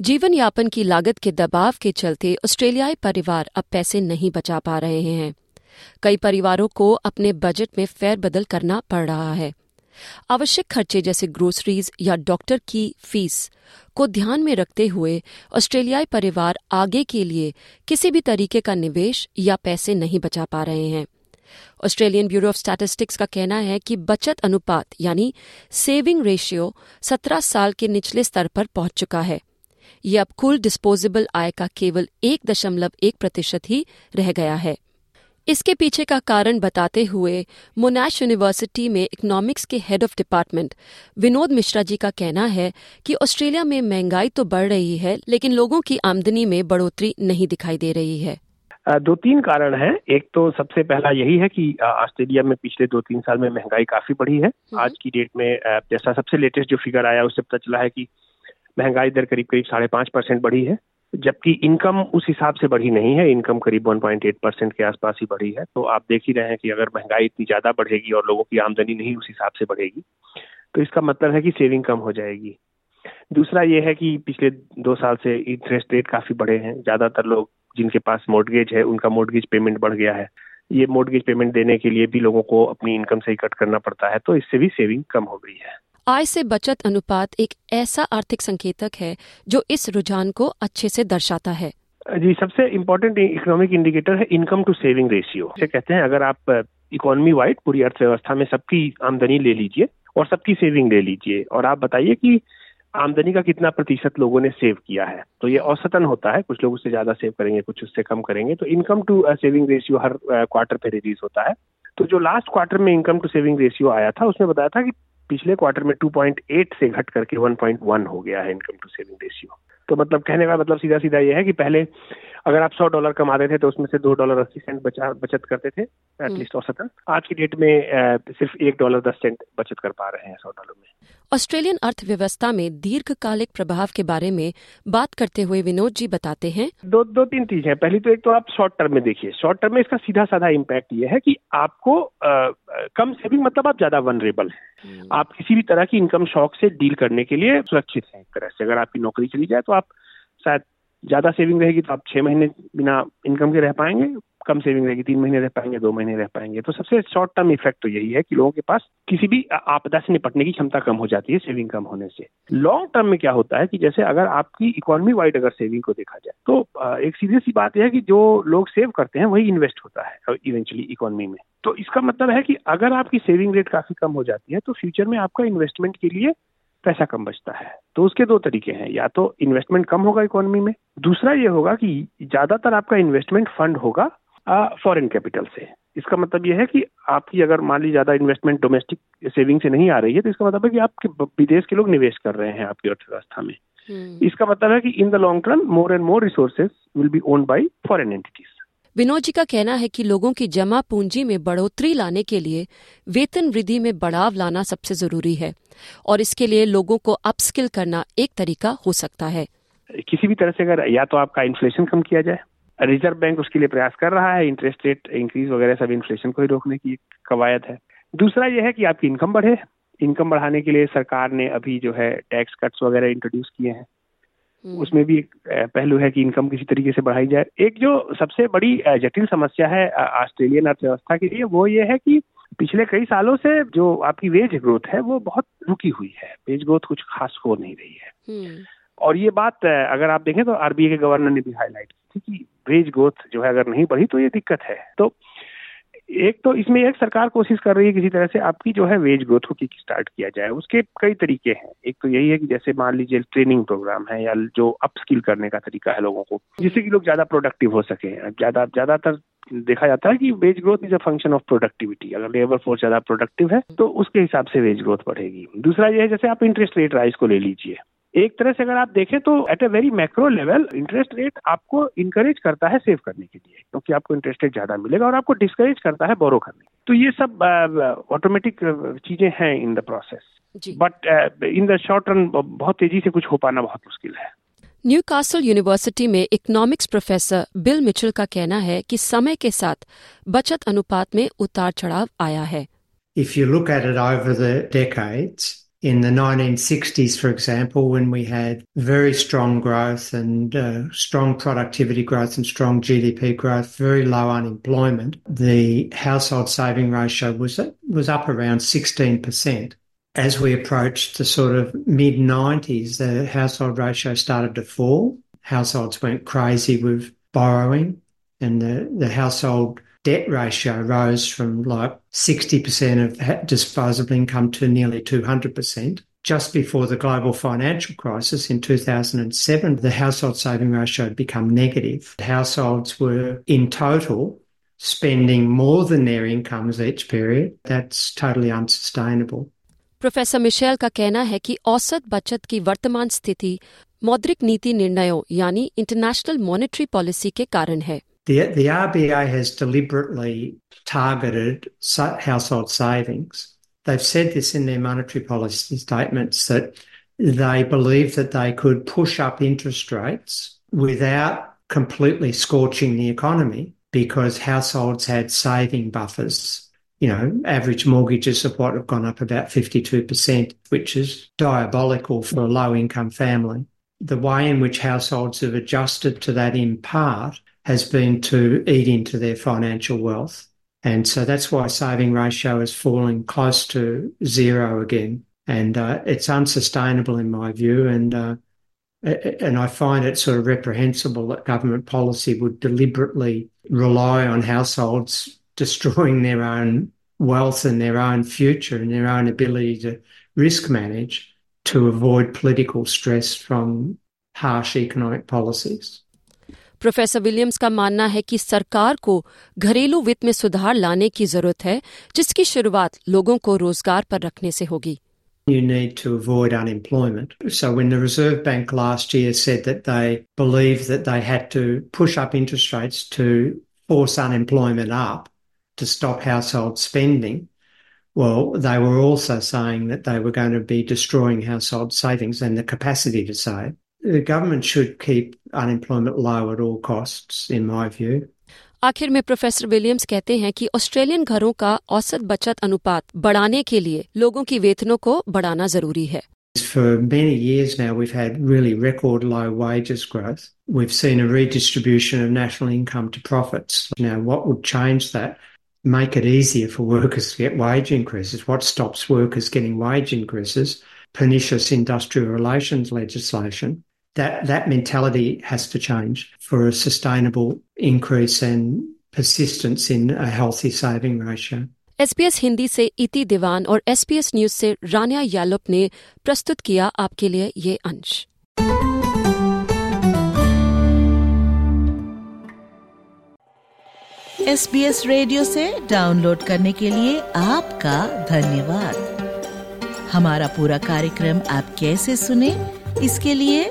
जीवन यापन की लागत के दबाव के चलते ऑस्ट्रेलियाई परिवार अब पैसे नहीं बचा पा रहे हैं। कई परिवारों को अपने बजट में फेरबदल करना पड़ रहा है। आवश्यक खर्चे जैसे ग्रोसरीज या डॉक्टर की फ़ीस को ध्यान में रखते हुए ऑस्ट्रेलियाई परिवार आगे के लिए किसी भी तरीके का निवेश या पैसे नहीं बचा पा रहे हैं। ऑस्ट्रेलियन ब्यूरो ऑफ़ स्टैटिस्टिक्स का कहना है कि बचत अनुपात यानी सेविंग रेशियो 17 साल के निचले स्तर पर पहुँच चुका है। ये अब कुल डिस्पोजेबल आय का केवल एक दशमलव एक प्रतिशत ही रह गया है। इसके पीछे का कारण बताते हुए मोनाश यूनिवर्सिटी में इकोनॉमिक्स के head of department Vinod Mishra ji का कहना है कि ऑस्ट्रेलिया में महँगाई तो बढ़ रही है लेकिन लोगों की आमदनी में बढ़ोतरी नहीं दिखाई दे रही है। दो तीन कारण हैं। एक तो सबसे पहला यही है कि ऑस्ट्रेलिया में पिछले दो तीन साल में महँगाई काफ़ी बढ़ी है। हम्म। आज की डेट में जैसा सबसे लेटेस्ट जो फिगर आया उससे पता चला है कि महँगाई दर करीब करीब साढ़े पाँच परसेंट बढ़ी है, जबकि इनकम उस हिसाब से बढ़ी नहीं है, इनकम करीब 1.8 परसेंट के आसपास ही बढ़ी है। तो आप देख ही रहे हैं कि अगर महँगाई इतनी ज़्यादा बढ़ेगी और लोगों की आमदनी नहीं उस हिसाब से बढ़ेगी तो इसका मतलब है कि सेविंग कम हो जाएगी। दूसरा ये है कि पिछले दो साल से इंटरेस्ट रेट काफ़ी बढ़े हैं, ज़्यादातर लोग जिनके पास मोर्टगेज है, उनका मोर्टगेज पेमेंट बढ़ गया है। ये मोर्टगेज पेमेंट देने के लिए भी लोगों को अपनी इनकम से ही कट करना पड़ता है तो इससे भी सेविंग कम हो गई है। आय से बचत अनुपात एक ऐसा आर्थिक संकेतक है जो इस रुझान को अच्छे से दर्शाता है। जी, सबसे इम्पोर्टेंट इकोनॉमिक इंडिकेटर है इनकम टू सेविंग रेशियो से कहते हैं, अगर आप इकोनॉमी वाइड पूरी अर्थव्यवस्था में सबकी आमदनी ले लीजिए और सबकी सेविंग ले लीजिए और आप बताइए कि आमदनी का कितना प्रतिशत लोगों ने सेव किया है। तो ये औसतन होता है, कुछ लोग उससे ज़्यादा सेव करेंगे, कुछ उससे कम करेंगे। तो इनकम टू सेविंग रेशियो हर क्वार्टर पे रिलीज़ होता है। तो जो लास्ट क्वार्टर में इनकम टू सेविंग रेशियो आया था, उसमें बताया था कि पिछले क्वार्टर में 2.8 से घट करके 1.1 हो गया है इनकम टू सेविंग रेशियो तो मतलब कहने का मतलब सीधा सीधा ये है कि पहले अगर आप 100 डॉलर कमाते थे तो उसमें से दो डॉलर अस्सी सेंट बचा बचत करते थे एटलीस्ट औसतन आज की डेट में सिर्फ़ एक डॉलर दस सेंट बचत कर पा रहे हैं सौ डॉलर में। ऑस्ट्रेलियन अर्थव्यवस्था में दीर्घकालिक प्रभाव के बारे में बात करते हुए विनोद जी बताते हैं। दो दो तीन चीज़ है। पहली तो एक तो आप शॉर्ट टर्म में देखिए। शॉर्ट टर्म में इसका सीधा साधा इम्पैक्ट ये है कि आपको अ, कम सेविंग मतलब आप ज़्यादा वनरेबल हैं। आप किसी भी तरह की इनकम शॉक से डील करने के लिए सुरक्षित हैं एक तरह से। अगर आपकी नौकरी चली जाए तो आप शायद ज़्यादा सेविंग रहेगी तो आप छह महीने बिना इनकम के रह पाएँगे, कम सेविंग रहेगी, तीन महीने रह पाएँगे, दो महीने रह पाएँगे। तो सबसे शॉर्ट टर्म इफ़ेक्ट तो यही है कि लोगों के पास किसी भी आपदा से निपटने की क्षमता कम हो जाती है सेविंग कम होने से। लॉन्ग टर्म में क्या होता है कि जैसे अगर आपकी इकोनॉमी वाइड अगर सेविंग को देखा जाए तो एक सीधी सी बात यह है कि जो लोग सेव करते हैं, वही इन्वेस्ट होता है इवेंचुअली इकोनॉमी में। तो इसका मतलब है कि अगर आपकी सेविंग रेट काफ़ी कम हो जाती है तो फ्यूचर में आपका इन्वेस्टमेंट के लिए पैसा कम बचता है। तो उसके दो तरीके हैं। या तो इन्वेस्टमेंट कम होगा इकोनॉमी में दूसरा ये होगा कि ज़्यादातर आपका इन्वेस्टमेंट फंड होगा फॉरेन कैपिटल से। इसका मतलब यह है कि आपकी अगर मान ली ज़्यादा इन्वेस्टमेंट डोमेस्टिक सेविंग से नहीं आ रही है तो इसका मतलब है कि आपके विदेश के लोग निवेश कर रहे हैं आपकी अर्थव्यवस्था में। इसका मतलब है कि in the long term more and more resources will be owned by foreign entities Vinod ji का कहना है कि लोगों की जमा पूंजी में बढ़ोतरी लाने के लिए वेतन वृद्धि में बढ़ाव लाना सबसे ज़रूरी है और इसके लिए लोगों को अपस्किल करना एक तरीका हो सकता है। किसी भी तरह से अगर या तो आपका इन्फ्लेशन कम किया जाए रिज़र्व बैंक उसके लिए प्रयास कर रहा है इंटरेस्ट रेट इंक्रीज वगैरह सब इन्फ्लेशन को ही रोकने की कवायद है। दूसरा यह है कि आपकी इनकम बढ़े। इनकम बढ़ाने के लिए सरकार ने अभी जो है टैक्स कट्स वगैरह इंट्रोड्यूस किए हैं। उसमें भी एक पहलू है कि इनकम किसी तरीके से बढ़ाई जाए। एक जो सबसे बड़ी जटिल समस्या है ऑस्ट्रेलियन अर्थव्यवस्था के लिए वो ये है कि पिछले कई सालों से जो आपकी वेज ग्रोथ है वो बहुत रुकी हुई है। वेज ग्रोथ कुछ खास हो नहीं रही है। और ये बात अगर आप देखें तो आरबीआई के गवर्नर ने भी हाईलाइट की थी कि वेज ग्रोथ जो है अगर नहीं बढ़ी तो ये दिक्कत है। तो एक तो इसमें एक सरकार कोशिश कर रही है किसी तरह से आपकी जो है वेज ग्रोथ को किक स्टार्ट किया जाए। उसके कई तरीके हैं। एक तो यही है कि जैसे मान लीजिए ट्रेनिंग प्रोग्राम है या जो अपस्किल करने का तरीका है लोगों को, जिससे कि लोग ज़्यादा प्रोडक्टिव हो सके। ज़्यादा, ज़्यादातर देखा जाता है कि wage growth is a function of productivity अगर लेबर फोर्स ज़्यादा प्रोडक्टिव है तो उसके हिसाब से वेज ग्रोथ बढ़ेगी। दूसरा ये है, जैसे आप इंटरेस्ट रेट राइज को ले लीजिए। एक तरह से अगर आप देखें तो at a very macro level interest rate आपको इंकरेज करता है सेव करने के लिए क्योंकि आपको इंटरेस्ट रेट ज़्यादा मिलेगा और आपको डिस्करेज करता है बोरो करने तो ये सब ऑटोमेटिक चीज़ें हैं in the process but in the short run बहुत तेज़ी से कुछ हो पाना बहुत मुश्किल है। न्यू कासल यूनिवर्सिटी में इकोनॉमिक्स प्रोफेसर बिल मिचल का कहना है कि समय के साथ बचत अनुपात में उतार चढ़ाव आया है। If you look at it over the decades, in the 1960s, for example, when we had very strong growth and uh, strong productivity growth and strong GDP growth, very low unemployment, the household saving ratio was was up around 16% as we approached the sort of mid 90s, the household ratio started to fall. Households went crazy with borrowing, and the, the household debt ratio rose from like 60% of disposable income to nearly 200%. Just before the global financial crisis in 2007, the household saving ratio had become negative. Households were in total spending more than their incomes each period. That's totally unsustainable. Professor Michelle का कहना है कि औसत बचत की वर्तमान स्थिति मौद्रिक नीति निर्णयों यानी इंटरनेशनल मॉनेटरी पॉलिसी के कारण है the, the RBA has deliberately targeted household savings. They've said this in their monetary policy statements that they believe that they could push up interest rates without completely scorching the economy because households had saving buffers you know, average mortgages of what have gone up about 52%, which is diabolical for a low income family. The way in which households have adjusted to that in part has been to eat into their financial wealth. And so that's why saving ratio is falling close to zero again. And uh, it's unsustainable in my view. And uh, and I find it sort of reprehensible that government policy would deliberately rely on households destroying their own wealth and their own future and their own ability to risk manage to avoid political stress from harsh economic policies. Professor Williams का मानना है कि सरकार को घरेलू वित्त में सुधार लाने की ज़रूरत है जिसकी शुरुआत लोगों को रोज़गार पर रखने से होगी You need to avoid unemployment. So, when the Reserve Bank last year said that they believed that they had to push up interest rates to force unemployment up, to stop household spending, well, they were also saying that they were going to be destroying household savings and the capacity to save. The government should keep unemployment low at all costs, in my view. आखिर में professor Williams कहते हैं कि Australian घरों का औसत बचत अनुपात बढ़ाने के लिए लोगों की वेतनों को बढ़ाना जरूरी है For many years now, we've had really record low wages growth. We've seen a redistribution of national income to profits. Now, what would change that? make it easier for workers to get wage increases. What stops workers getting wage increases? Pernicious industrial relations legislation. That, that mentality has to change for a sustainable increase and persistence in a healthy saving ratio. SPS Hindi से इति दीवान और SPS news से रानिया यालोप ने प्रस्तुत किया आपके लिए ये अंश एस बी एस रेडियो से डाउनलोड करने के लिए आपका धन्यवाद हमारा पूरा कार्यक्रम आप कैसे सुने इसके लिए